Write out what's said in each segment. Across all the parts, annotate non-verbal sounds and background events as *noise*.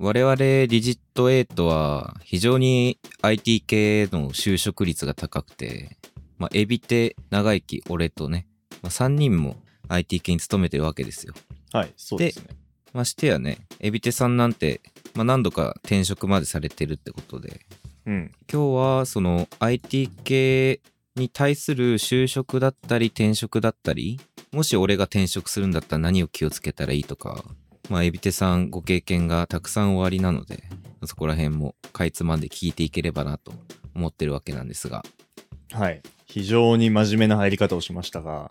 我々ディジット8は非常に IT 系の就職率が高くて、まあ、エビテ、長生き、俺とね、まあ、3人も IT 系に勤めてるわけですよ。はい、そうですね。ましてやね、エビテさんなんて、まあ、何度か転職までされてるってことで、うん。今日はその IT 系に対する就職だったり転職だったり、もし俺が転職するんだったら何を気をつけたらいいとか、まあ、エビテさんご経験がたくさんおありなので、そこら辺もかいつまんで聞いていければなと思ってるわけなんですが、はい。非常に真面目な入り方をしましたが。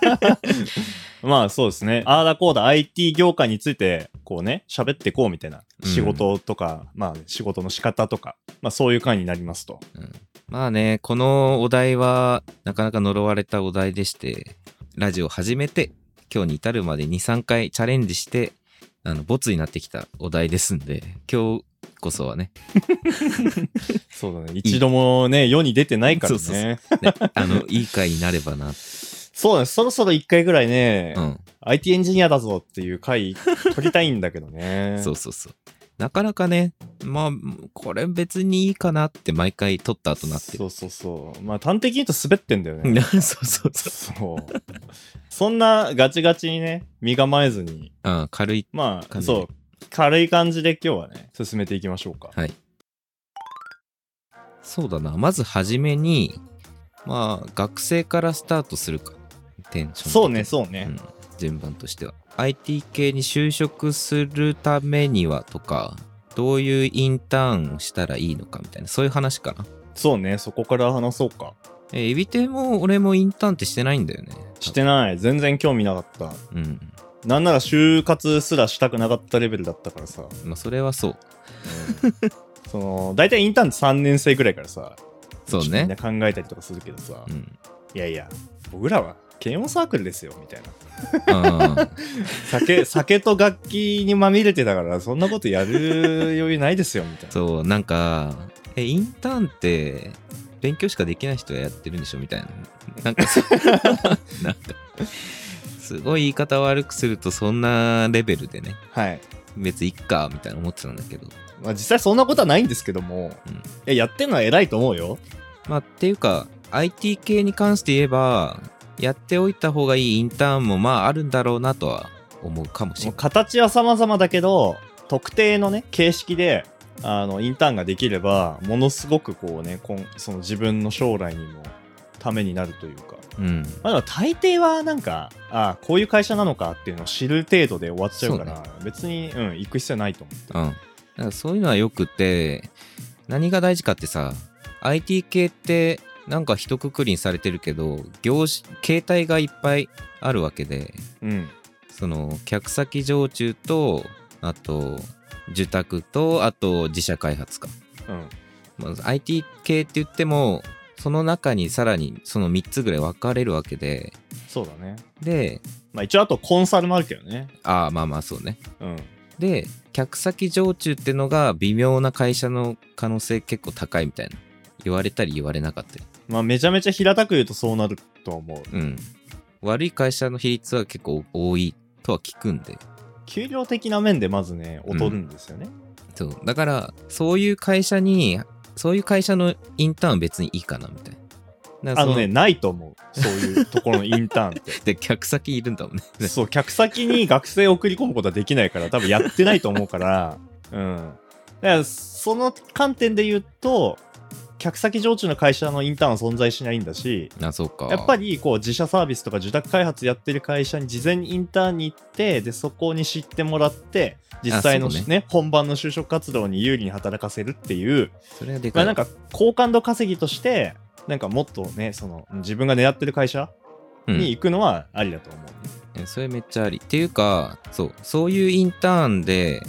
*laughs* まあそうですね。ああだこうだ IT 業界について、こうね、喋ってこうみたいな。うん仕事とか、まあ仕事の仕方とか、まあそういう回になりますと。うんまあね、このお題はなかなか呪われたお題でして、ラジオ始めて今日に至るまで2、3回チャレンジして、あの、ボツになってきたお題ですんで、今日こそはね、*laughs* そうだね。一度もね、世に出てないからね。そうそうねあの、いい回になればな。そうだね。そろそろ一回ぐらいね、うん。IT エンジニアだぞっていう回取りたいんだけどね。*laughs* そうそうそう。なかなかね、まあ、これ別にいいかなって毎回撮った後なってる。そうそうそう。まあ端的に言うと滑ってんだよね。そうそうそう。そう。そんなガチガチにね、身構えずに、うん、軽い。まあ、そう。軽い感じで今日はね、進めていきましょうか。はい。そうだな。まずはじめに、まあ、学生からスタートするか。テンション。そうね、そうね。うん、順番としては。IT 系に就職するためにはとか、どういうインターンをしたらいいのかみたいな、そういう話かな。そうね、そこから話そうか。えーエビテも俺もインターンってしてないんだよね。してない。全然興味なかった。うん。なんなら就活すらしたくなかったレベルだったからさ。まあ、それはそう。その、大体インターンって3年生ぐらいからさ、そうみんなね。考えたりとかするけどさ、うん。いやいや、僕らは軽音サークルですよ、みたいな。うん。酒、酒と楽器にまみれてたから、そんなことやる余裕ないですよ、みたいな。そう、なんか、え、インターンって、勉強しかできない人がやってるんでしょみたいな。なんか *laughs* なんか、すごい言い方悪くするとそんなレベルでね、はい。別にいっか、みたいな思ってたんだけど。まあ実際そんなことはないんですけども、うんえ、やってんのは偉いと思うよ。まあ、っていうか、IT 系に関して言えば、やっておいた方がいいインターンもまああるんだろうなとは思うかもしれない。形は様々だけど、特定のね、形式で、あの、インターンができれば、ものすごくこうね、こんその自分の将来にもためになるというか。うん。まあでも大抵はなんか、ああ、こういう会社なのかっていうのを知る程度で終わっちゃうから、別に、うん、行く必要ないと思って。うん。だからそういうのはよくて、何が大事かってさ、IT 系ってなんか一括りにされてるけど、業種、形態がいっぱいあるわけで、うん。その、客先常駐と、あと、受託と、あと、自社開発か。うん。まあ、IT 系って言っても、その中にさらにその3つぐらい分かれるわけで、そうだね。で、まあ一応あとコンサルもあるけどね。ああ、まあまあそうね。うん。で、客先常駐ってのが微妙な会社の可能性結構高いみたいな。言われたり言われなかったり。まあめちゃめちゃ平たく言うとそうなると思う。うん。悪い会社の比率は結構多いとは聞くんで。給料的な面でまずね、劣るんですよね。そう。だから、そういう会社に、そういう会社のインターン別にいいかなみたいな。あのね、ないと思う。そういうところのインターンって。*laughs* で、客先いるんだもんね。そう、客先に学生を送り込むことはできないから、多分やってないと思うから、うん。だから、その観点で言うと、客先常駐の会社のインターンは存在しないんだし、あ、そうか。やっぱりこう自社サービスとか受託開発やってる会社に事前にインターンに行って、で、そこに知ってもらって、実際のあそうね本番の就職活動に有利に働かせるっていう、それはでかい。まあなんか好感度稼ぎとして、なんかもっとね、その自分が狙ってる会社うんに行くのはありだと思うね。えそれめっちゃあり。っていうか、そう、そういうインターンで、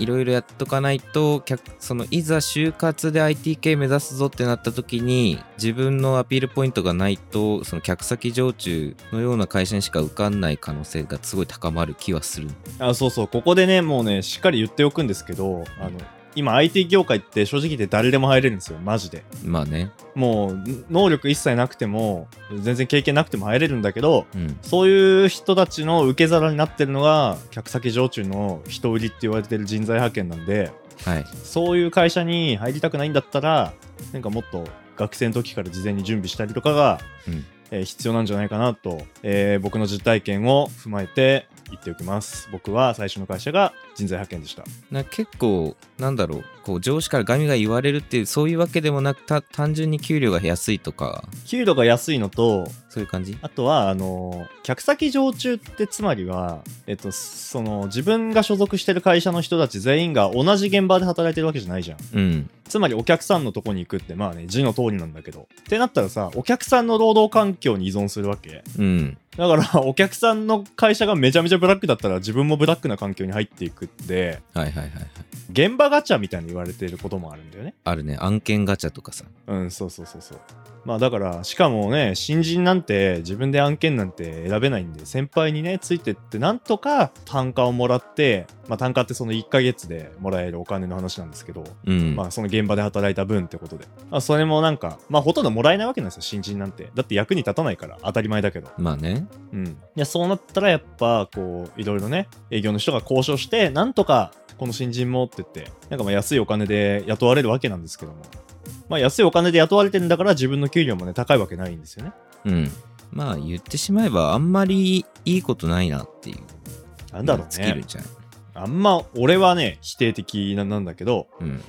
いろいろやっとかないと、そのいざ就活で IT 系目指すぞってなった時に、自分のアピールポイントがないと、その客先常駐のような会社にしか受かんない可能性がすごい高まる気はする。あそうそう、ここでね、もうね、しっかり言っておくんですけど、あの、今 IT 業界って正直言って誰でも入れるんですよ。マジで。まあね。もう能力一切なくても全然経験なくても入れるんだけどうん。そういう人たちの受け皿になってるのが客先常駐の人売りって言われてる人材派遣なんではい。そういう会社に入りたくないんだったらなんかもっと学生の時から事前に準備したりとかが、うんえー必要なんじゃないかなと、えー僕の実体験を踏まえて言っておきます。僕は最初の会社が人材派遣でした。な結構なんだろうこう上司からガミが言われるっていうそういうわけでもなくた単純に給料が安いとか。給料が安いのとそういう感じ？あとはあの客先常駐ってつまりは、えっと、その自分が所属してる会社の人たち全員が同じ現場で働いてるわけじゃないじゃん。うん。つまりお客さんのとこに行くってまあね字の通りなんだけど。ってなったらさお客さんの労働環境に依存するわけ。うん。だから *laughs* お客さんの会社がめちゃめちゃブラックだったら自分もブラックな環境に入っていくってはいはいはいはい。現場ガチャみたいに言われていることもあるんだよね。あるね。案件ガチャとかさ。うんそうそうそうそう。まあだからしかもね新人なんて自分で案件なんて選べないんで先輩にねついてってなんとか単価をもらってまあ単価ってその1ヶ月でもらえるお金の話なんですけどうん、まあその現場で働いた分ってことで。まあそれもなんか、まあほとんどもらえないわけなんですよ、新人なんて。だって役に立たないから当たり前だけど。まあねうん。いや、そうなったらやっぱこう、いろいろね、営業の人が交渉して、なんとかこの新人もって言って、なんかまあ安いお金で雇われるわけなんですけども。まあ安いお金で雇われてんだから自分の給料もね、高いわけないんですよね。うん。まあ言ってしまえばあんまりいいことないなっていう。なんだろうね。尽きるん。じゃないあんま、俺はね、否定的ななんだけど、うん。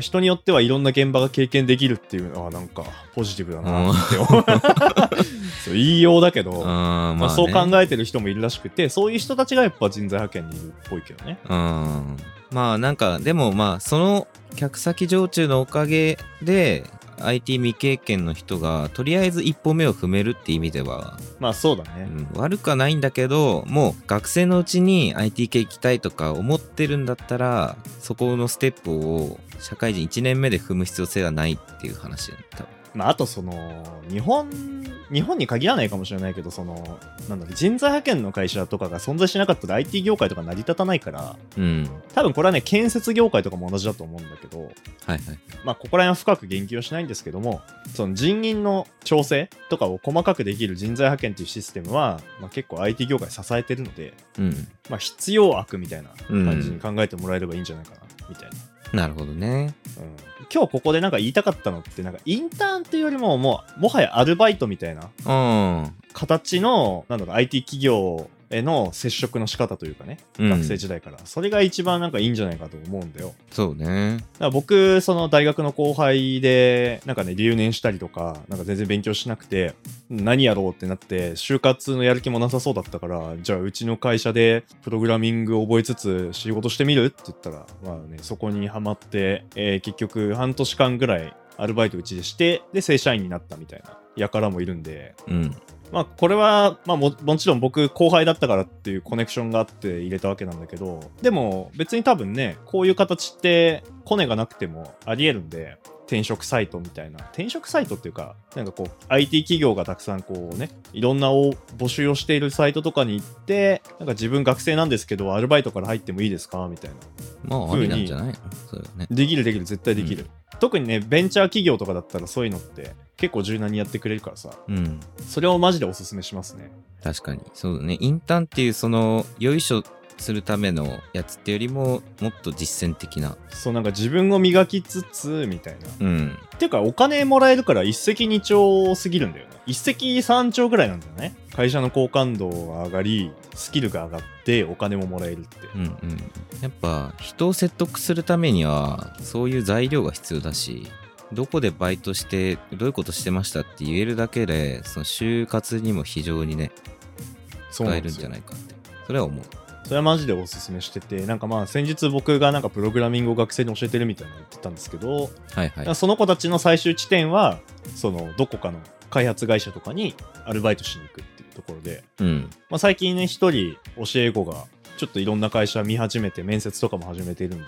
人によってはいろんな現場が経験できるっていうのはなんかポジティブだなって思う。*laughs* そう言いようだけど、*laughs* まあ、ね、まあ、そう考えてる人もいるらしくてそういう人たちがやっぱ人材派遣にいるっぽいけどね。うん。まあなんかでもまあその客先常駐のおかげで IT 未経験の人がとりあえず一歩目を踏めるって意味では、まあそうだね、うん悪くはないんだけどもう学生のうちに IT 系行きたいとか思ってるんだったらそこのステップを社会人1年目で踏む必要性はないっていう話だよ多分まああとその日本日本に限らないかもしれないけどそのなんだろう人材派遣の会社とかが存在しなかったら IT 業界とか成り立たないからうん。多分これはね建設業界とかも同じだと思うんだけどはいはい。まあここら辺は深く言及はしないんですけどもその人員の調整とかを細かくできる人材派遣っていうシステムは、まあ、結構 IT 業界支えてるのでうん。まあ必要悪みたいな感じに考えてもらえればいいんじゃないかなみたいな。なるほどね。うん今日ここでなんか言いたかったのってなんかインターンっていうよりももうもはやアルバイトみたいなうん。形のなんだろう IT 企業への接触の仕方というかね、うん。学生時代から。それが一番なんかいいんじゃないかと思うんだよ。そうね。だから僕その大学の後輩でなんかね留年したりとかなんか全然勉強しなくて何やろうってなって就活のやる気もなさそうだったからじゃあうちの会社でプログラミング覚えつつ仕事してみるって言ったらまあねそこにハマって、えー結局半年間ぐらいアルバイトうちでしてで正社員になったみたいなやからもいるんでうんまあこれは、まあももちろん僕後輩だったからっていうコネクションがあって入れたわけなんだけど、でも別に多分ね、こういう形ってコネがなくてもありえるんで、転職サイトみたいな。転職サイトっていうか、なんかこう IT 企業がたくさんこうね、いろんなお募集をしているサイトとかに行って、なんか自分学生なんですけど、アルバイトから入ってもいいですかみたいな。まあありなんじゃないの？そうだねできるできる、絶対できる。特にね、ベンチャー企業とかだったらそういうのって結構柔軟にやってくれるからさ、うんそれをマジでおすすめしますね。確かにそうだねインターンっていうそのよいしょするためのやつってよりももっと実践的なそうなんか自分を磨きつつみたいな。うんっていうかお金もらえるから一石二鳥すぎるんだよね。一石三鳥ぐらいなんだよね。会社の好感度が上がり、スキルが上がってお金ももらえるって。うんうんやっぱ人を説得するためにはそういう材料が必要だしどこでバイトしてどういうことしてましたって言えるだけでその就活にも非常にね使えるんじゃないかってそれは思うそれはマジでおすすめしてて、なんかまあ先日僕がなんかプログラミングを学生に教えてるみたいなの言ってたんですけど、はいはいその子たちの最終地点は、そのどこかの開発会社とかにアルバイトしに行くっていうところで、うんまあ、最近ね、一人教え子がちょっといろんな会社見始めて、面接とかも始めているんで、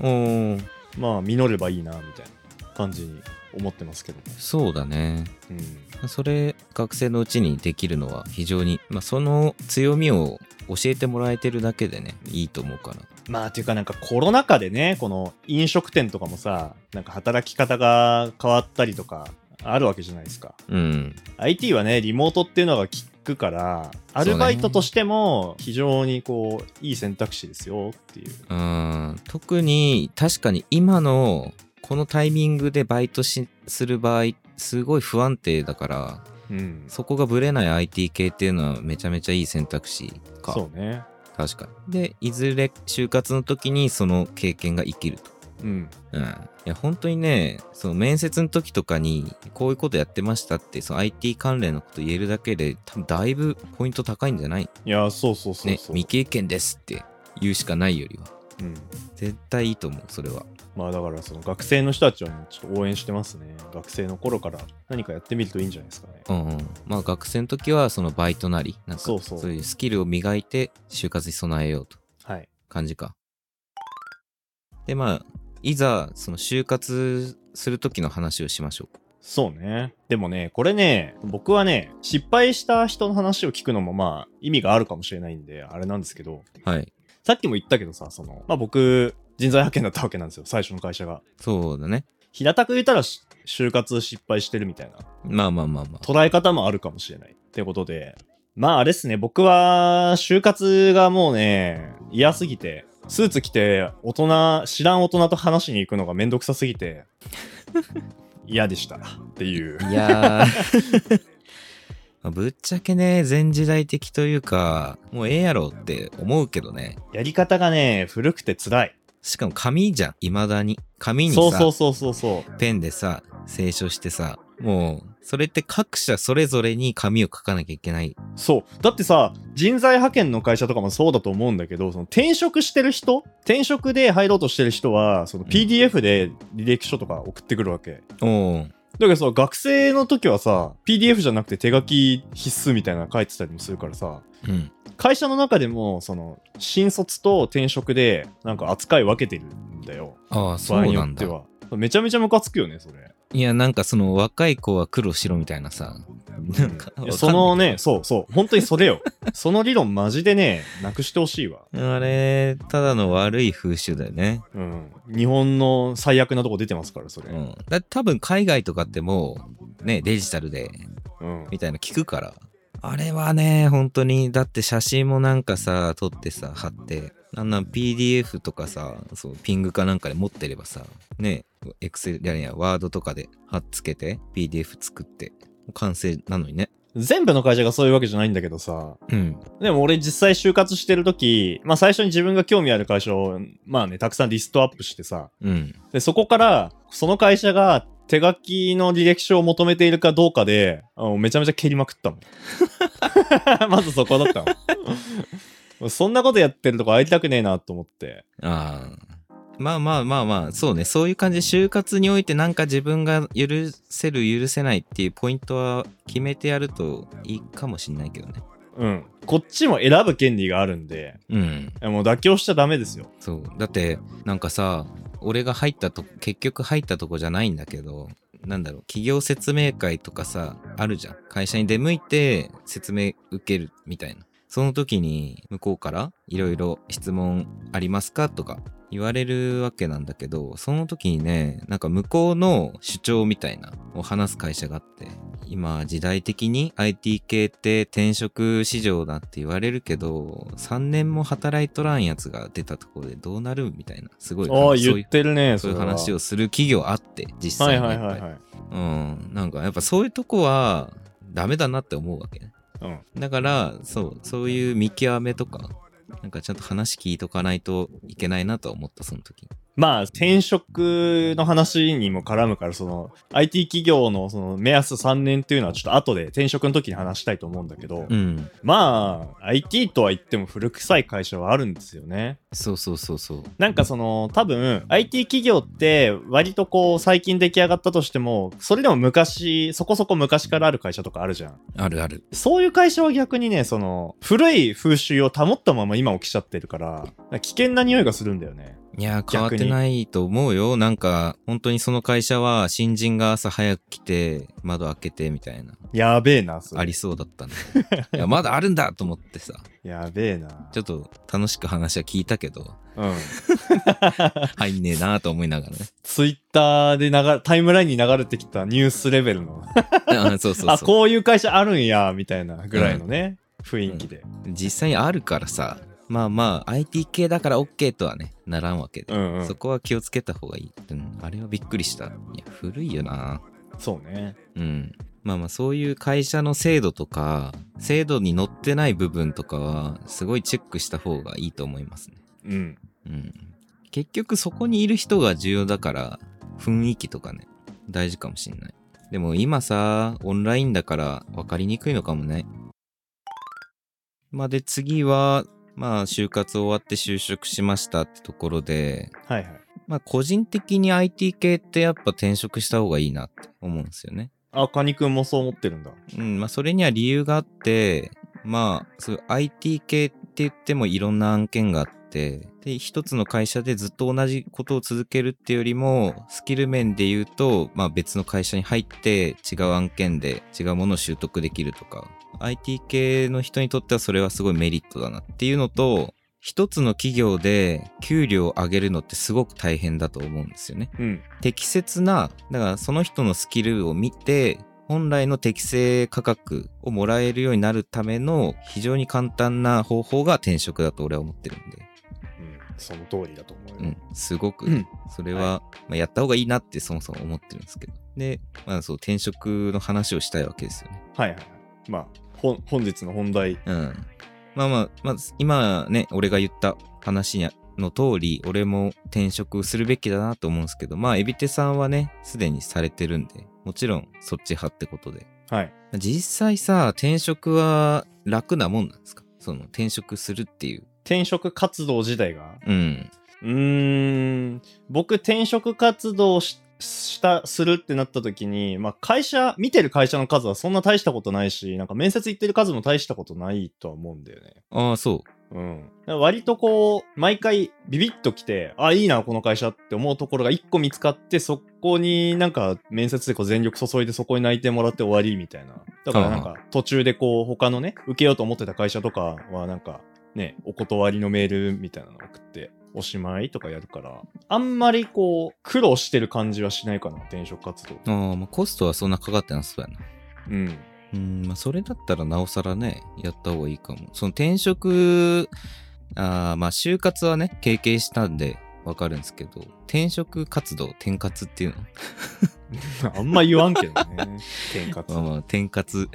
おーまあ、実ればいいな、みたいな感じに思ってますけどね。そうだねうん。それ学生のうちにできるのは非常に、まあ、その強みを教えてもらえてるだけでねいいと思うからまあ、っていうかなんかコロナ禍でね、この飲食店とかもさ、なんか働き方が変わったりとか、あるわけじゃないですか。うん。IT はね、リモートっていうのが効くから、アルバイトとしても非常にこう、いい選択肢ですよっていう。うん。特に、確かに今の、このタイミングでバイトしする場合、すごい不安定だから、うん。そこがブレない IT 系っていうのはめちゃめちゃいい選択肢か。そうね。確かに。で、いずれ就活の時にその経験が生きると。うん。うん。いや、本当にね、その面接の時とかに、こういうことやってましたって、その IT 関連のこと言えるだけで、多分だいぶポイント高いんじゃない？いや、そうそうそうね、そう。未経験ですって言うしかないよりは。うん。絶対いいと思う、それは。まあだからその学生の人たちはねちょっと応援してますね。学生の頃から何かやってみるといいんじゃないですかね。うんうん。まあ学生の時はそのバイトなり、なんかそうそういうスキルを磨いて就活に備えようと。はい。感じか。で、まあ、いざ、その就活する時の話をしましょそうね。でもね、これね、僕はね、失敗した人の話を聞くのもまあ意味があるかもしれないんで、あれなんですけど、う。はい。さっきも言ったけどさ、その、まあ僕、人材派遣だったわけなんですよ、最初の会社が。そうだね。平たく言ったらし就活失敗してるみたいなまあまあまあまあ。捉え方もあるかもしれない。ってことで、まああれっすね、僕は就活がもうね、嫌すぎて、スーツ着て大人、知らん大人と話しに行くのがめんどくさすぎて、*laughs* 嫌でしたっていう。いや *laughs* ぶっちゃけね、前時代的というか、もうええやろって思うけどね。やり方がね、古くて辛い。しかも紙じゃん、未だに。紙にさ、そうそうそうそうそう。ペンでさ、清書してさ、もう、それって各社それぞれに紙を書かなきゃいけない。そう。だってさ、人材派遣の会社とかもそうだと思うんだけど、その転職してる人転職で入ろうとしてる人は、その PDF で履歴書とか送ってくるわけ。おうだけどさ、学生の時はさ、PDF じゃなくて手書き必須みたいなの書いてたりもするからさ、うん。会社の中でも、その、新卒と転職で、なんか扱い分けてるんだよ。ああ、そ場合うなんだ。によっては。めちゃめちゃムカつくよね、それ。いや、なんかその若い子は苦労しろみたいなさ。なんかそのね、そうそう、本当にそれよ。*laughs* その理論マジでね、なくしてほしいわ。あれ、ただの悪い風習だよね。うん。日本の最悪なとこ出てますから、それ。うん。だって多分海外とかってもう、ね、デジタルで、うん。みたいな聞くから。あれはね、本当に、だって写真もなんかさ、撮ってさ、貼って、なんなん PDF とかさ、そう、ピングかなんかで持ってればさ、ね、エクセルやいや、ワードとかで貼っつけて、PDF 作って、完成なのにね。全部の会社がそういうわけじゃないんだけどさ、うん。でも俺実際就活してる時、まあ最初に自分が興味ある会社を、まあね、たくさんリストアップしてさ、うん。で、そこから、その会社が手書きの履歴書を求めているかどうかで、あのめちゃめちゃ蹴りまくったもん。*laughs* *laughs* まずそこだったもん。*laughs* そんなことやってるとこ会いたくねえなと思って。ああ。まあまあまあまあ、そうね。そういう感じで就活においてなんか自分が許せる許せないっていうポイントは決めてやるといいかもしんないけどね。うん。こっちも選ぶ権利があるんで、うん。もう妥協しちゃダメですよ。そう。だって、なんかさ、俺が入ったと、結局入ったとこじゃないんだけど、なんだろう、企業説明会とかさ、あるじゃん。会社に出向いて説明受けるみたいな。その時に向こうからいろいろ質問ありますかとか言われるわけなんだけど、その時にね、なんか向こうの主張みたいなを話す会社があって、今時代的に IT 系って転職市場だって言われるけど、3年も働いとらんやつが出たところでどうなるみたいな、すごいああ、言ってるね、そういう話をする企業あって、実はい際にはいいはいはい。うん、なんかやっぱそういうとこはダメだなって思うわけね。だから、そう、そういう見極めとか、なんかちゃんと話聞いとかないといけないなとは思った、その時。まあ、転職の話にも絡むから、その、IT 企業のその目安3年っていうのはちょっと後で転職の時に話したいと思うんだけど、うん。まあ、IT とは言っても古臭い会社はあるんですよね。そうそうそうそう。なんかその、多分、IT 企業って割とこう、最近出来上がったとしても、それでも昔、そこそこ昔からある会社とかあるじゃん。あるある。そういう会社は逆にね、その、古い風習を保ったまま今起きちゃってるから、危険な匂いがするんだよね。いやー変わってないと思うよ。なんか本当にその会社は新人が朝早く来て窓開けてみたいな。やべえな、それ。ありそうだったね。*laughs* いやまだあるんだと思ってさ。やべえな。ちょっと楽しく話は聞いたけど。うん。*laughs* 入んねえなーと思いながらね。ツイッターで流れ、タイムラインに流れてきたニュースレベルの、*laughs* あそうそうあ、そう。こういう会社あるんや、みたいなぐらいのね、雰囲気で。実際にあるからさまあまあ IT 系だから OK とはねならんわけで、うんうん。そこは気をつけた方がいい、うん、あれはびっくりした。いや古いよな。そうね。うん。まあまあそういう会社の制度とか制度に載ってない部分とかはすごいチェックした方がいいと思いますね。うん。うん。結局そこにいる人が重要だから雰囲気とかね大事かもしんない。でも今さオンラインだから分かりにくいのかもね。まあで次はまあ就活終わって就職しましたってところではいはい。まあ個人的に IT 系ってやっぱ転職した方がいいなって思うんですよねあ、カニくんもそう思ってるんだ。うん、まあそれには理由があって、まあ、そう IT 系って言ってもいろんな案件があって、で、一つの会社でずっと同じことを続けるっていうよりも、スキル面で言うと、まあ別の会社に入って違う案件で違うものを習得できるとか、IT 系の人にとってはそれはすごいメリットだなっていうのと、一つの企業で給料を上げるのってすごく大変だと思うんですよね。うん。適切なだからその人のスキルを見て本来の適正価格をもらえるようになるための非常に簡単な方法が転職だと俺は思ってるんで、うん。その通りだと思うよ。うん、すごくうんそれは、まあ、やった方がいいなってそもそも思ってるんですけどで、まあ、そう転職の話をしたいわけですよね。はいはいはい。まあ、本日の本題。うん、まあまあ、まあ、今ね俺が言った話にの通り俺も転職するべきだなと思うんですけどまあエビテさんはねすでにされてるんでもちろんそっち派ってことではい。実際さ転職は楽なもんなんですか？その転職するっていう転職活動自体が。うんうーん。僕、転職活動しした、するってなった時に、まあ、会社、見てる会社の数はそんな大したことないし、なんか面接行ってる数も大したことないとは思うんだよね。ああそうん。だから割とこう、毎回ビビッと来て、あ、いいな、この会社って思うところが一個見つかって、そこになんか面接でこう全力注いでそこに内定もらって終わりみたいな。だからなんか途中でこう、他のね、受けようと思ってた会社とかはなんか、ね、お断りのメールみたいなの送って、おしまいとかやるから、あんまりこう、苦労してる感じはしないかな、転職活動。うああまあコストはそんなかかってなそうやなうん。うんまあそれだったらなおさらねやった方がいいかもその転職あーまあ就活はね経験したんでわかるんですけど転職活動転活っていうの？*laughs* あんま言わんけどね。*laughs* 転活まあ。まあ転活うん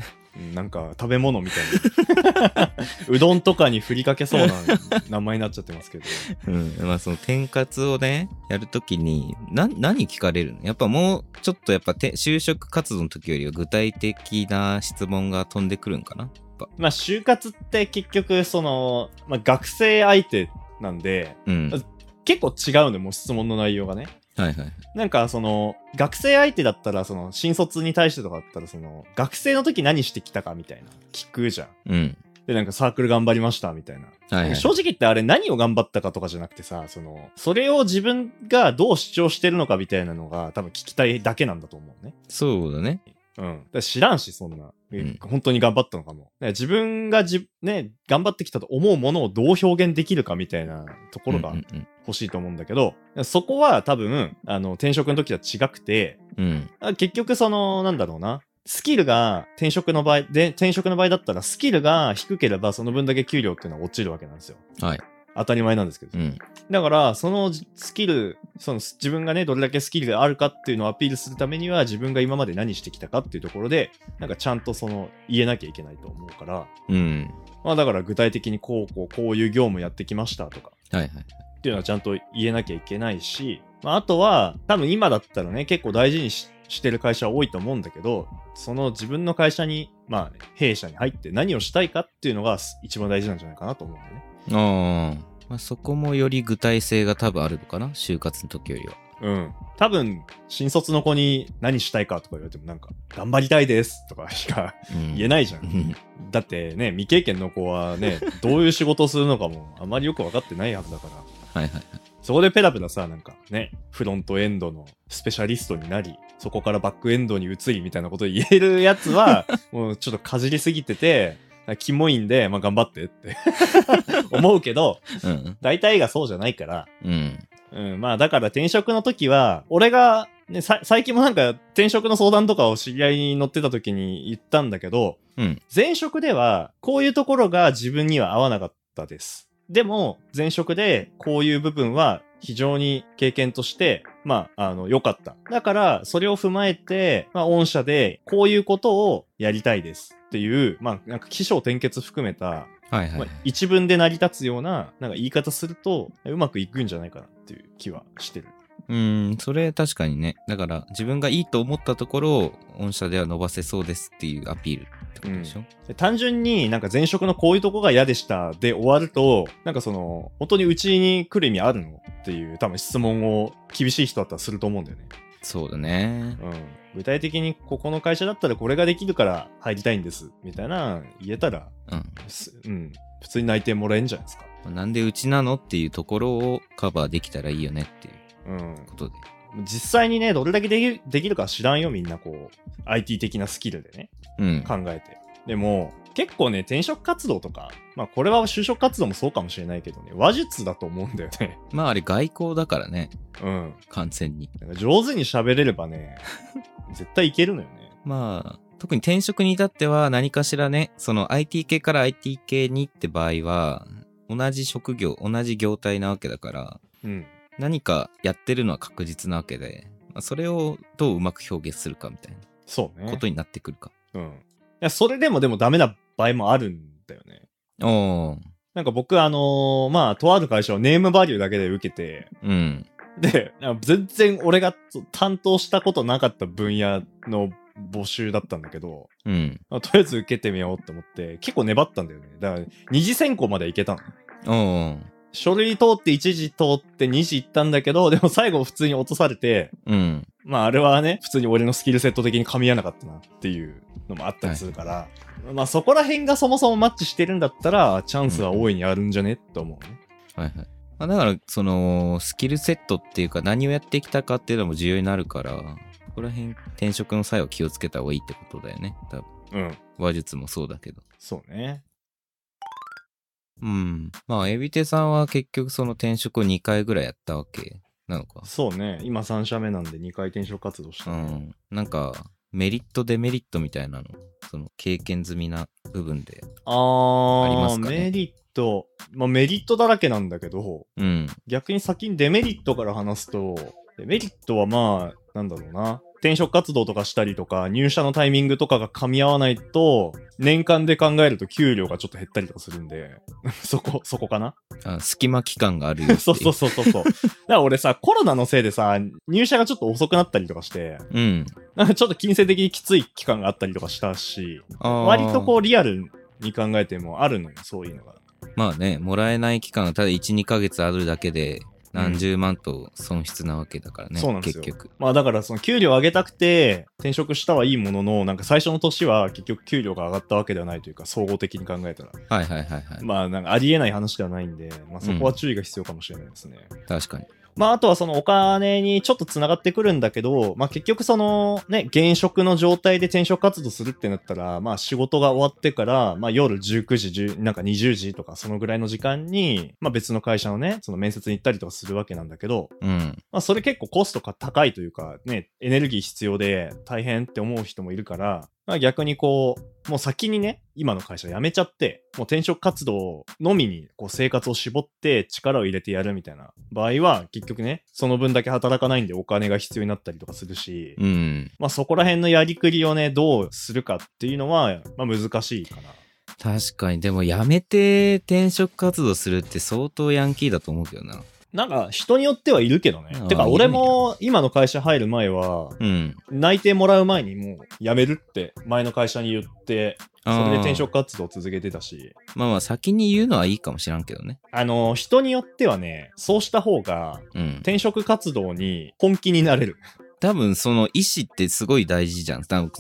なんか食べ物みたいな。*laughs* うどんとかにふりかけそうな *laughs* 名前になっちゃってますけど。うん、まあその転活をねやるときにな何聞かれるの？やっぱもうちょっとやっぱて就職活動の時よりは具体的な質問が飛んでくるんかな？まあ就活って結局その、まあ、学生相手なんで、うん結構違うんで、もう質問の内容がね。はいはいなんかその、学生相手だったら、その、新卒に対してとかだったら、その、学生の時何してきたかみたいな、聞くじゃん。うんで、なんかサークル頑張りましたみたいな。はいはい正直言ってあれ何を頑張ったかとかじゃなくてさ、その、それを自分がどう主張してるのかみたいなのが多分聞きたいだけなんだと思うね。そうだねうん。だ知らんし、そんな。えうん本当に頑張ったのかも。だから自分がじ、ね、頑張ってきたと思うものをどう表現できるかみたいなところがうんうん欲しいと思うんだけど、そこは多分、あの、転職の時とは違くて、うんあ結局その、なんだろうな。スキルが転職の場合、で、転職の場合だったらスキルが低ければその分だけ給料っていうのは落ちるわけなんですよ。はい当たり前なんですけど。うん。だから、そのスキル、その自分がね、どれだけスキルがあるかっていうのをアピールするためには、自分が今まで何してきたかっていうところで、なんかちゃんとその、言えなきゃいけないと思うから、うん。まあだから具体的にこう、こう、こういう業務やってきましたとか、はいはい。っていうのはちゃんと言えなきゃいけないし、まああとは、多分今だったらね、結構大事にししてる会社は多いと思うんだけど、その自分の会社に、まあ、弊社に入って何をしたいかっていうのが一番大事なんじゃないかなと思うんだよね。ああまあそこもより具体性が多分あるのかな？就活の時よりはうん。多分、新卒の子に何したいかとか言われてもなんか、頑張りたいですとかしかうん言えないじゃ。うんんだってね、未経験の子はね、どういう仕事をするのかもあまりよく分かってないはずだから。はいはいはいそこでペラペラさ、なんかね、フロントエンドのスペシャリストになり、そこからバックエンドに移りみたいなこと言えるやつは、*laughs* もうちょっとかじりすぎてて、キモいんで、まあ頑張ってって *laughs* 思うけど、うん。大体がそうじゃないから、うん。うん、まあだから転職の時は、俺が、ね、さ最近もなんか転職の相談とかを知り合いに乗ってた時に言ったんだけど、うん。前職ではこういうところが自分には合わなかったです。でも前職でこういう部分は非常に経験として、まあ、あの、良かった。だから、それを踏まえて、まあ、御社でこういうことをやりたいですっていう、まあ、なんか起承転結含めた、はいはいはいまあ、。一文で成り立つような、なんか言い方すると、うまくいくんじゃないかなっていう気はしてる。うん、それ確かにね。だから、自分がいいと思ったところを、御社では伸ばせそうですっていうアピールってことでしょ、で単純になんか前職のこういうとこが嫌でしたで終わると、なんかその、本当にうちに来る意味あるのっていう多分質問を厳しい人だったらすると思うんだよね。そうだね。うん。具体的にここの会社だったらこれができるから入りたいんです。みたいな言えたら、うん。すうん。普通に内定もらえるんじゃないですか。なんでうちなのっていうところをカバーできたらいいよねっていううん。ことで。実際にね、どれだけできるできるか知らんよ、みんなこう、IT 的なスキルでね。うん。考えて。でも、結構ね、転職活動とか、まあこれは就職活動もそうかもしれないけどね、話術だと思うんだよね。*laughs* まああれ外交だからね。うん。完全に。上手に喋れればね、*laughs* 絶対いけるのよね。まあ、特に転職に至っては何かしらね、その IT 系から IT 系にって場合は、同じ職業、同じ業態なわけだから、うん。何かやってるのは確実なわけで、まあ、それをどううまく表現するかみたいそうね。なことになってくるか。うん。いや、それでもでもダメな場合もあるんだよね。おー、なんか僕、あのーまあ、とある会社をネームバリューだけで受けて、うん。で、なんか全然俺が担当したことなかった分野の募集だったんだけど、うん。まあとりあえず受けてみようって思って、結構粘ったんだよね。だから、二次選考まで行けたの。おー、書類通って一次通って二次行ったんだけど、でも最後普通に落とされて、うん。まああれはね、普通に俺のスキルセット的に噛み合わなかったなっていうのもあったりするから、まあそこら辺がそもそもマッチしてるんだったら、チャンスは大いにあるんじゃねって思うね。はいはい。まあ、だから、その、スキルセットっていうか何をやってきたかっていうのも重要になるから、ここら辺、転職の際は気をつけた方がいいってことだよね。多分。うん。話術もそうだけど。そうね。うん。まあ、エビテさんは結局その転職を2回ぐらいやったわけなのか。そうね。今3社目なんで2回転職活動したね、うん。なんか、メリット、デメリットみたいなの、その経験済みな部分で。ありますかね？メリット。まあメリットだらけなんだけど、うん。逆に先にデメリットから話すと、デメリットはまあ、なんだろうな。転職活動とかしたりとか、入社のタイミングとかが噛み合わないと、年間で考えると給料がちょっと減ったりとかするんで、*laughs* そこ、そこかな？あ隙間期間があるよってい *laughs* そうそうそうそうそう。だから俺さ、コロナのせいでさ、入社がちょっと遅くなったりとかして、うん。なんかちょっと金銭的にきつい期間があったりとかしたし、割とこうリアルに考えてもあるのよ、そういうのが。まあね、もらえない期間がただ1、2ヶ月あるだけで、何十万と損失なわけだからね、そうなんですよ結局。まあだからその給料上げたくて転職したはいいものの、なんか最初の年は結局給料が上がったわけではないというか、総合的に考えたら。はいはいはいはい。まあなんかありえない話ではないんで、まあそこは注意が必要かもしれないですね。確かに。まああとはそのお金にちょっと繋がってくるんだけど、まあ結局そのね、現職の状態で転職活動するってなったら、まあ仕事が終わってから、まあ夜19時、10なんか20時とかそのぐらいの時間に、まあ別の会社のね、その面接に行ったりとかするわけなんだけど、うん。まあそれ結構コストが高いというか、ね、エネルギー必要で大変って思う人もいるから、まあ逆にこう、もう先にね、今の会社辞めちゃって、もう転職活動のみにこう生活を絞って力を入れてやるみたいな場合は、結局ね、その分だけ働かないんでお金が必要になったりとかするし、うん。まあそこら辺のやりくりをね、どうするかっていうのは、まあ難しいかな。確かに、でも辞めて転職活動するって相当ヤンキーだと思うけどな。なんか人によってはいるけどねてか俺も今の会社入る前は、うん。内定もらう前にもう辞めるって前の会社に言って、それで転職活動を続けてたし、まあまあ先に言うのはいいかもしらんけどね。あの、人によってはね、そうした方がうん。転職活動に本気になれる。多分その意思ってすごい大事じゃん。多分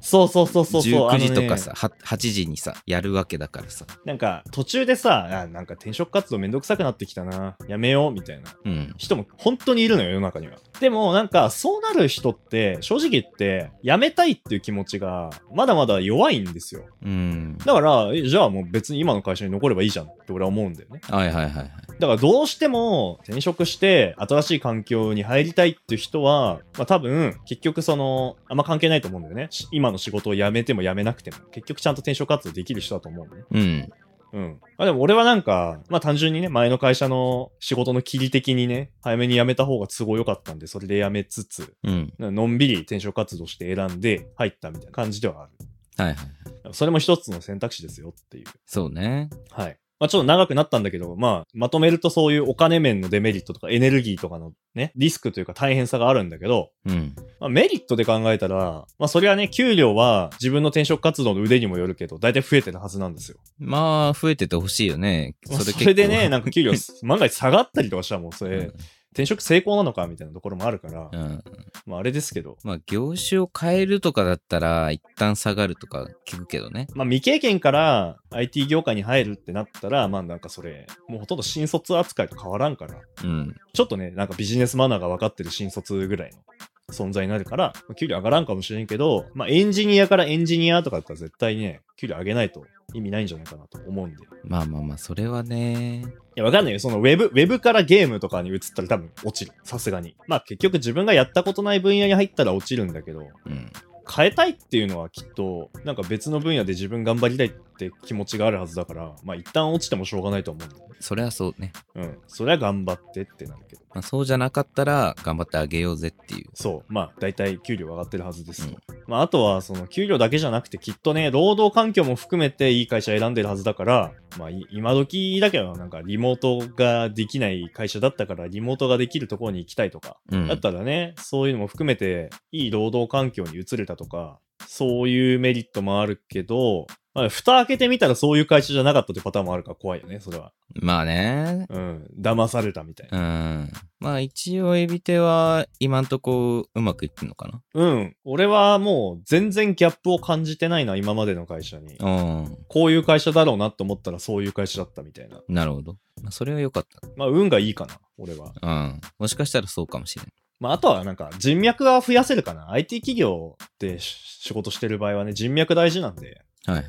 そうそうそうそうそう。19時とかあさ、は8時にさ、やるわけだからさ。なんか途中でさ、あなんか転職活動めんどくさくなってきたな。やめよう、みたいなうん。人も本当にいるのよ、世の中には。でもなんかそうなる人って、正直言って、辞めたいっていう気持ちが、まだまだ弱いんですよ。うん。だから、えじゃあもう別に今の会社に残ればいいじゃんって俺は思うんだよね。はいはいはいはい。だからどうしても転職して新しい環境に入りたいっていう人は、まあ多分結局その、あんま関係ないと思うんだよね。し今の仕事を辞めても辞めなくても。結局ちゃんと転職活動できる人だと思うのね。うん。うん。まあでも俺はなんか、まあ単純にね、前の会社の仕事の切り的にね、早めに辞めた方が都合良かったんで、それで辞めつつ、うん。のんびり転職活動して選んで入ったみたいな感じではある。はいはい。それも一つの選択肢ですよっていう。そうね。はい。まあちょっと長くなったんだけど、まあまとめるとそういうお金面のデメリットとかエネルギーとかのね、リスクというか大変さがあるんだけど、うん。まあ、メリットで考えたら、まあそれはね、給料は自分の転職活動の腕にもよるけど、大体増えてるはずなんですよ。まあ、増えててほしいよね。まあそれでね、なんか給料 *laughs* 万が一下がったりとかしたらもうそれ、うん転職成功なのかみたいなところもあるから、うん。まああれですけど、まあ、業種を変えるとかだったら、一旦下がるとか聞くけどね。まあ未経験から IT 業界に入るってなったら、まあなんかそれ、もうほとんど新卒扱いと変わらんから、うん。ちょっとね、なんかビジネスマナーが分かってる新卒ぐらいの存在になるから、まあ給料上がらんかもしれんけど、まあエンジニアからエンジニアとかだったら絶対にね、給料上げないと意味ないんじゃないかなと思うんで。いまあまあまあ、それはね。や、わかんないよ。そのウェブ、ウェブからゲームとかに移ったら多分落ちる。さすがに。まあ結局自分がやったことない分野に入ったら落ちるんだけど、うん。変えたいっていうのはきっと、なんか別の分野で自分頑張りたいって気持ちがあるはずだから、まあ一旦落ちてもしょうがないと思うんだよね。それはそうね。うん。それは頑張ってってなるけど。まあ、そうじゃなかったら、頑張ってあげようぜっていう。そう。まあ大体給料上がってるはずですよ。うんまああとはその給料だけじゃなくてきっとね、労働環境も含めていい会社選んでるはずだから、まあい今時だけどなんかリモートができない会社だったからリモートができるところに行きたいとか、うん。だったらね、そういうのも含めていい労働環境に移れたとか、そういうメリットもあるけど、まあ、蓋開けてみたらそういう会社じゃなかったってパターンもあるから怖いよね、それは。まあね。うん。騙されたみたいな。うん。まあ一応エビテは今んとこうまくいってんのかなうん。俺はもう全然ギャップを感じてないな、今までの会社に。うん。こういう会社だろうなと思ったらそういう会社だったみたいな。なるほど。まあそれは良かっまあ、運がいいかな、俺は。た。うん。もしかしたらそうかもしれん。まあ、あとはなんか人脈が増やせるかな。IT 企業でし仕事してる場合はね、人脈大事なんで、はい。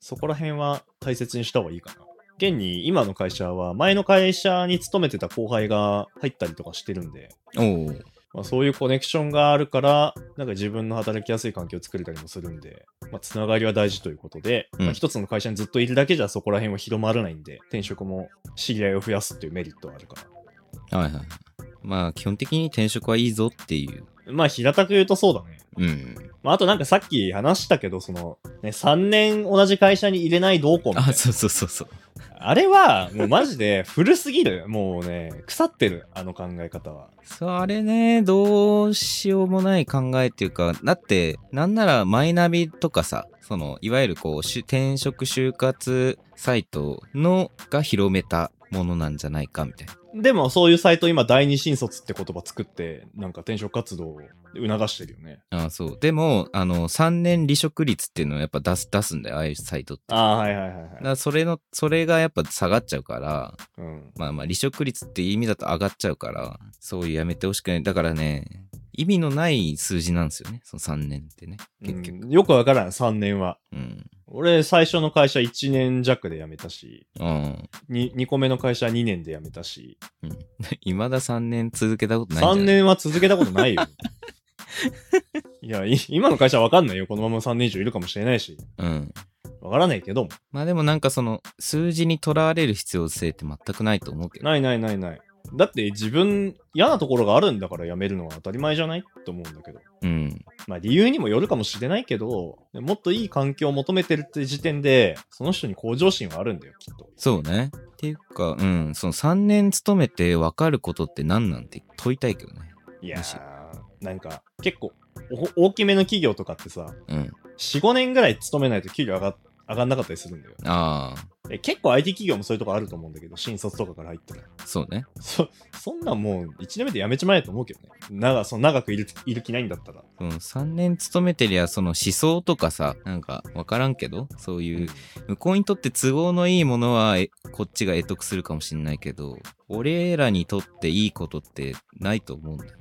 そこら辺は大切にした方がいいかな。現に今の会社は前の会社に勤めてた後輩が入ったりとかしてるんで、おお。まあ、そういうコネクションがあるから、なんか自分の働きやすい環境を作れたりもするんで、まあ、つながりは大事ということで、うんまあ、一つの会社にずっといるだけじゃそこら辺は広まらないんで、転職も知り合いを増やすっていうメリットはあるから。はいはい。まあ基本的に転職はいいぞっていう。まあ、平たく言うとそうだね。うん。まあ、あとなんかさっき話したけど、その、ね、3年同じ会社に入れないどうこうみたいなあ、そうそうそうそう。あれは、もうマジで *laughs* 古すぎる。もうね、腐ってる、あの考え方は。そう、あれね、どうしようもない考えっていうか、だって、なんならマイナビとかさ、その、いわゆるこう、し転職就活サイトのが広めたものなんじゃないかみたいな。でも、そういうサイト今、第二新卒って言葉作って、なんか転職活動を促してるよね。あそう。でも、あの、3年離職率っていうのをやっぱ出す、出すんだよ、ああいうサイトって。ああ、はいはいはいはい。だからそれの、それがやっぱ下がっちゃうから、うん。まあまあ離職率っていう意味だと上がっちゃうから、そういうやめてほしくない。だからね、意味のない数字なんですよね、その3年ってね、結局。うんよくわからん、3年は。うん。俺、最初の会社1年弱で辞めたし、うん。に 2, 個目の会社2年で辞めたし、*laughs* いまだ3年続けたことないんじゃ3ない？年は続けたことないよ。*laughs* いや、い今の会社わかんないよ。このまま3年以上いるかもしれないし。うん。わからないけども。まあでもなんかその、数字にとらわれる必要性って全くないと思うけど。ないないないない。だって自分、嫌なところがあるんだから辞めるのは当たり前じゃない？って思うんだけど。うん。まあ理由にもよるかもしれないけど、もっといい環境を求めてるって時点で、その人に向上心はあるんだよ、きっと。そうね。っていうか、うん、その3年勤めて分かることって何なんて問いたいけどね。いやなんか、結構、お大きめの企業とかってさ、うん。4、5年ぐらい勤めないと給料上が上がんなかったりするんだよ。ああ。え結構 IT 企業もそういうとこあると思うんだけど、新卒とかから入ったら。そうね。そ、そんなんもう1年目で辞めちまえと思うけどね。長、その長くいる、いる気ないんだったら。うん、3年勤めてりゃ、その思想とかさ、なんかわからんけど、そういう、向こうにとって都合のいいものは、えこっちが得得するかもしんないけど、俺らにとっていいことってないと思うんだよね。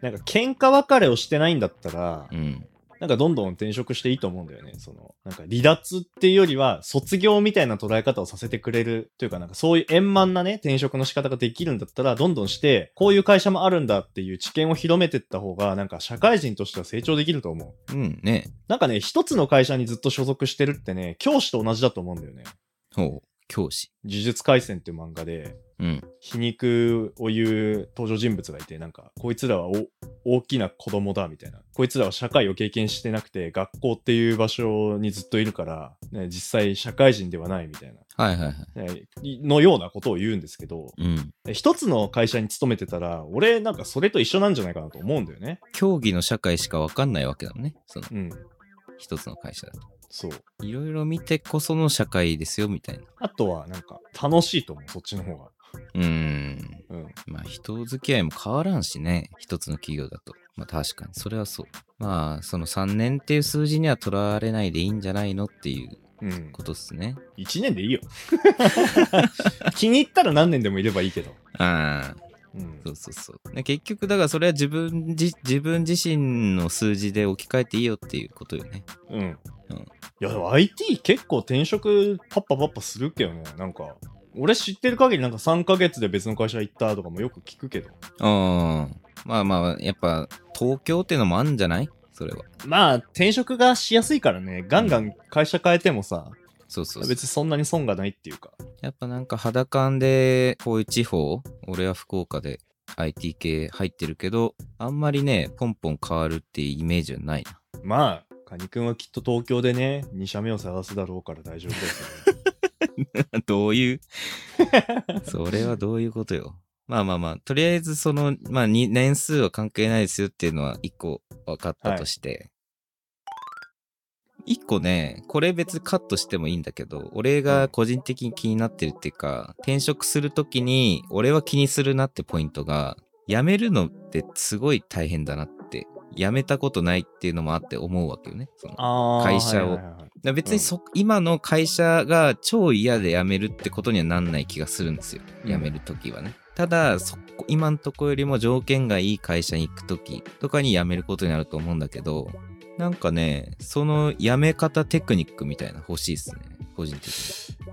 なんか喧嘩別れをしてないんだったら、うん。なんかどんどん転職していいと思うんだよね。その、なんか離脱っていうよりは、卒業みたいな捉え方をさせてくれるというか、なんかそういう円満なね、転職の仕方ができるんだったら、どんどんして、こういう会社もあるんだっていう知見を広めてった方が、なんか社会人としては成長できると思う。うんね。なんかね、一つの会社にずっと所属してるってね、教師と同じだと思うんだよね。ほう。教師。呪術廻戦っていう漫画で、うん。皮肉を言う登場人物がいて、なんか、こいつらはお大きな子供だみたいな。こいつらは社会を経験してなくて、学校っていう場所にずっといるから、ね、実際社会人ではないみたいはいはいはい。のようなことを言うんですけど、うん。一つの会社に勤めてたら、俺なんかそれと一緒なんじゃないかなと思うんだよね。競技の社会しかわかんないわけだもんね。その、うん。一つの会社だと。そう。いろいろ見てこその社会ですよ、みたいな。あとは、なんか、楽しいと思う、そっちの方が。うーん。うん。まあ人付き合いも変わらんしね。一つの企業だと。まあ確かに、それはそう。まあ、その3年っていう数字にはとらわれないでいいんじゃないのっていううん。ことっすね。1年でいいよ。*laughs* 気に入ったら何年でもいればいいけど。ああ、うんそうそうそう。で結局、だからそれは自分じ自分自身の数字で置き換えていいよっていうことよね。うん。うんいや、でも IT 結構転職パッパパッパするけどね。なんか、俺知ってる限りなんか3ヶ月で別の会社行ったとかもよく聞くけど。ああ、まあまあ、やっぱ東京っていうのもあるんじゃない？それは。まあ、転職がしやすいからね、ガンガン会社変えてもさ、そうそうそう別にそんなに損がないっていうか。やっぱなんか肌感でこういう地方俺は福岡で IT 系入ってるけどあんまりねポンポン変わるっていうイメージはないなまあ、カニ君はきっと東京でね、2社目を探すだろうから大丈夫ですよ、ね。*laughs* どういう？*laughs* それはどういうことよ。まあまあまあとりあえずそのまあに年数は関係ないですよっていうのは一個分かったとして、一個ねこれ別にカットしてもいいんだけど俺が個人的に気になってるっていうか転職するときに俺は気にするなってポイントが辞めるのってすごい大変だなって辞めたことないっていうのもあって思うわけよねそのあ会社をはいはいはいだから別にそ、今の会社が超嫌で辞めるってことにはなんない気がするんですよ。うん辞めるときはね。ただ、そこ、今のとこよりも条件がいい会社に行くときとかに辞めることになると思うんだけど、なんかね、その辞め方テクニックみたいな欲しいですね。個人的に。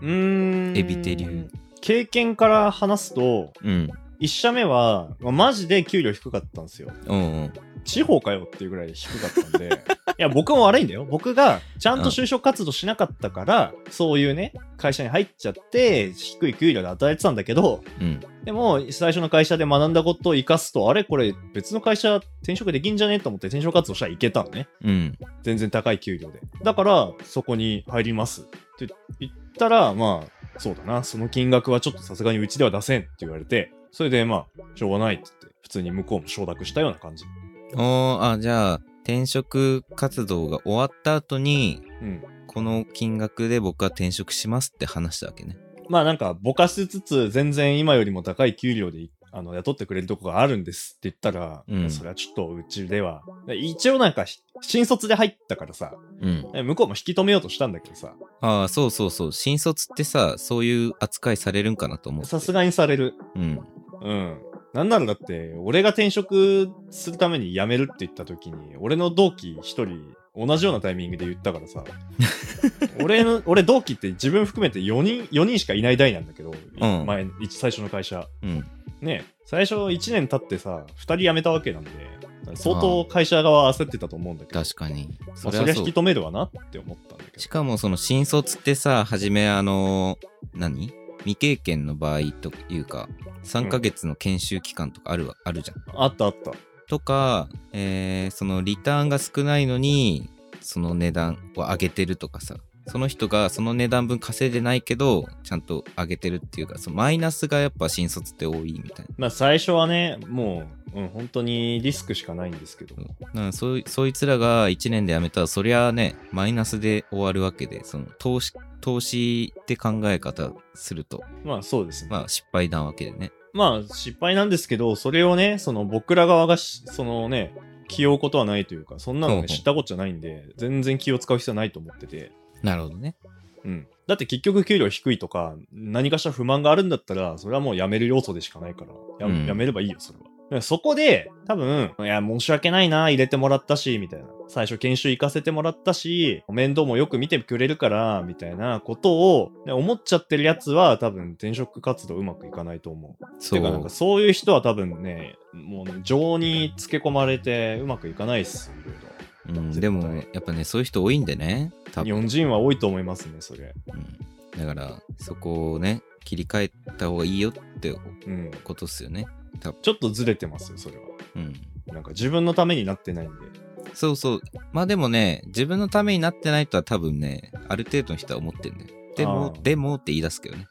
うーん。エビテ流。経験から話すと、うん。1社目は、まあマジで給料低かったんですよ。うんうん。地方かよっていうぐらい低かったんで、*laughs* いや、僕も悪いんだよ。僕がちゃんと就職活動しなかったから、そういうね、会社に入っちゃって、低い給料で働いてたんだけど、うん。でも、最初の会社で学んだことを活かすと、あれこれ別の会社転職できんじゃね？と思って転職活動したらいけたのね。うん。全然高い給料で。だから、そこに入りますって言ったら、まあ、そうだな、その金額はちょっとさすがにうちでは出せんって言われて、それでまあ、しょうがないって言って、普通に向こうも承諾したような感じ。おー、あ、じゃあ、転職活動が終わった後に、うん。この金額で僕は転職しますって話したわけね。まあなんか、ぼかしつつ、全然今よりも高い給料で、あの、雇ってくれるとこがあるんですって言ったら、うんそれはちょっとうちでは、一応なんか、新卒で入ったからさ、うん。向こうも引き止めようとしたんだけどさ、ああ、そうそうそう。新卒ってさ、そういう扱いされるんかなと思って。さすがにされる。うん。うん。なんならだって、俺が転職するために辞めるって言った時に、俺の同期一人、同じようなタイミングで言ったからさ、*laughs* 俺の、俺同期って自分含めて4人、4人しかいない代なんだけど、ん前、一最初の会社。うん。ね、最初1年経ってさ、2人辞めたわけなんで、相当会社側は焦ってたと思うんだけど、確かに。まそれは引き。止めるわなって思ったんだけど。しかもその新卒ってさ、はじめあの、何？未経験の場合というか、3ヶ月の研修期間とかあるわ、あるじゃん。あったあった。とか、えーそのリターンが少ないのに、その値段を上げてるとかさ、その人がその値段分稼いでないけど、ちゃんと上げてるっていうか、そのマイナスがやっぱ新卒って多いみたいな。まあ最初はね、もう、うん、本当にリスクしかないんですけど。なんかそいそいつらが1年で辞めたらそりゃあねマイナスで終わるわけでその投資投資って考え方すると、まあそうですね。まあ失敗なわけでね。まあ失敗なんですけど、それをね、その僕ら側がしそのね、気負うことはないというか、そんなのね、知ったことじゃないんで、全然気を使う必要はないと思ってて。なるほどね。うん。だって結局給料低いとか、何かしら不満があるんだったら、それはもう辞める要素でしかないから、や,、うん辞めればいいよ、それは。そこで、多分、いや、申し訳ないな、入れてもらったし、みたいな。最初研修行かせてもらったし、面倒もよく見てくれるから、みたいなことを、ね思っちゃってるやつは、多分転職活動うまくいかないと思う。そてか、なんかう。そういう人は多分ね、もう、情につけ込まれてうまくいかないっす、いろいろ。うん、でも、やっぱね、そういう人多いんでね。多分。日本人は多いと思いますね、それ。うん、だから、そこをね、切り替えた方がいいよってうん。ことっすよね。多分。ちょっとずれてますよ、それは。うん。なんか自分のためになってないんで。そうそう。まあでもね、自分のためになってないとは多分ね、ある程度の人は思ってるんだよ。でもでもって言い出すけどね。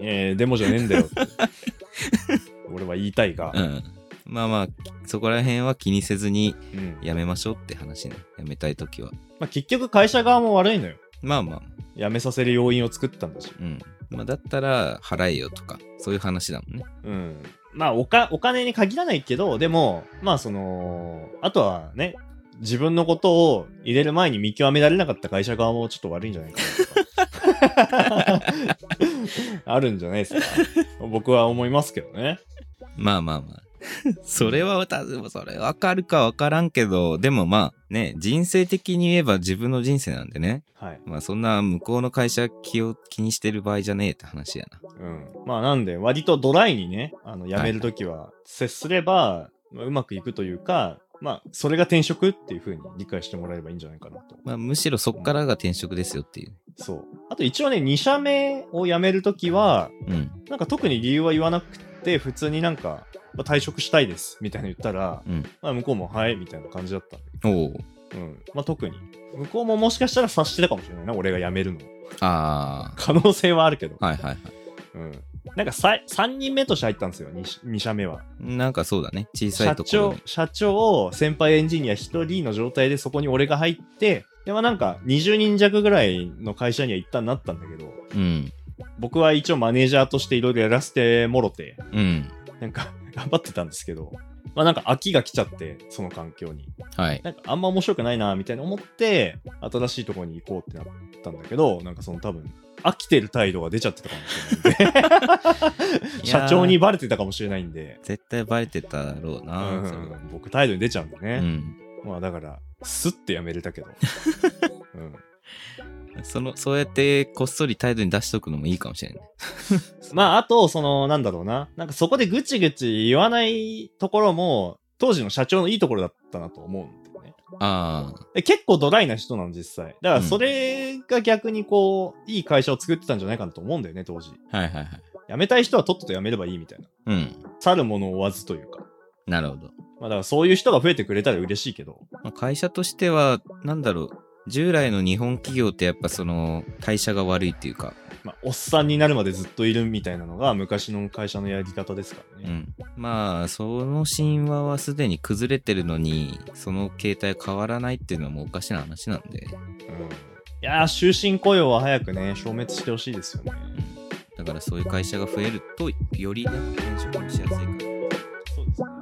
えー、でもじゃねえんだよ。*laughs* 俺は言いたいがう。ん。まあまあ、そこら辺は気にせずにうん。やめましょうって話ね。やめたいときは。まあ、結局会社側も悪いのよ。まあまあ、辞めさせる要因を作ったんだし。うん。まあだったら払えよとか、そういう話だもんね。うん。まあおか、お金に限らないけど、でも、まあその、あとはね、自分のことを入れる前に見極められなかった会社側もちょっと悪いんじゃないかなとか。*laughs* *laughs* あるんじゃないですか。僕は思いますけどね。まあまあまあ。*laughs* それは、たそれわかるかわからんけど、でもまあね、人生的に言えば自分の人生なんでね。はい。まあそんな向こうの会社気を気にしてる場合じゃねえって話やな。うん。まあなんで、割とドライにね、あの、辞めるときは接すれば、まあうまくいくというか、まあ、それが転職っていう風に理解してもらえればいいんじゃないかなと。まあむしろそっからが転職ですよっていう。そう。あと一応ね、2社目を辞めるときは、うん。なんか特に理由は言わなくて、普通になんか、まあ、退職したいです、みたいな言ったら、うん。まあ、向こうも、はい、みたいな感じだったんで。おお。うん。まあ、特に。向こうももしかしたら察してたかもしれないな、俺が辞めるの。あ可能性はあるけど。あ。はいはいはい。うん。なんかさ、3人目として入ったんですよ、2, 社目は。なんかそうだね。小さ社いところに。、長社長、先輩エンジニア1人の状態でそこに俺が入って、でもなんか20人弱ぐらいの会社には一旦なったんだけど、うん。僕は一応マネージャーとしていろいろやらせてもろて、うん。なんか頑張ってたんですけど、まあなんか飽きが来ちゃって、その環境に。はい。なんかあんま面白くないな、みたいな思って、新しいところに行こうってなったんだけど、なんかその多分、飽きてる態度が出ちゃってたかもしれないんで、*laughs* 社長にバレてたかもしれないんで、絶対バレてたろうな。うん僕態度に出ちゃうんでね。うん。まあだから、スッてやめれたけど。*laughs* うんその、そうやってこっそり態度に出しとくのもいいかもしれない。*laughs* まあ、あと、その、なんだろうな。なんかそこでぐちぐち言わないところも、当時の社長のいいところだったなと思うんだよね。ああ。で結構ドライな人なの、実際。だから、それが逆にこう、いい会社を作ってたんじゃないかなと思うんだよね、当時。はいはいはい。辞めたい人はとっとと辞めればいいみたいな。うん。去る者を追わずというか。なるほど。まあ、だからそういう人が増えてくれたら嬉しいけど。まあ会社としては、なんだろう。従来の日本企業ってやっぱその代謝が悪いっていうか、まあ、おっさんになるまでずっといるみたいなのが昔の会社のやり方ですからね。うん。まあ、その神話はすでに崩れてるのに、その形態変わらないっていうのはもうおかしな話なんで、うん。いやー、終身雇用は早くね、消滅してほしいですよね。だからそういう会社が増えると、よりね、転職もしやすいから。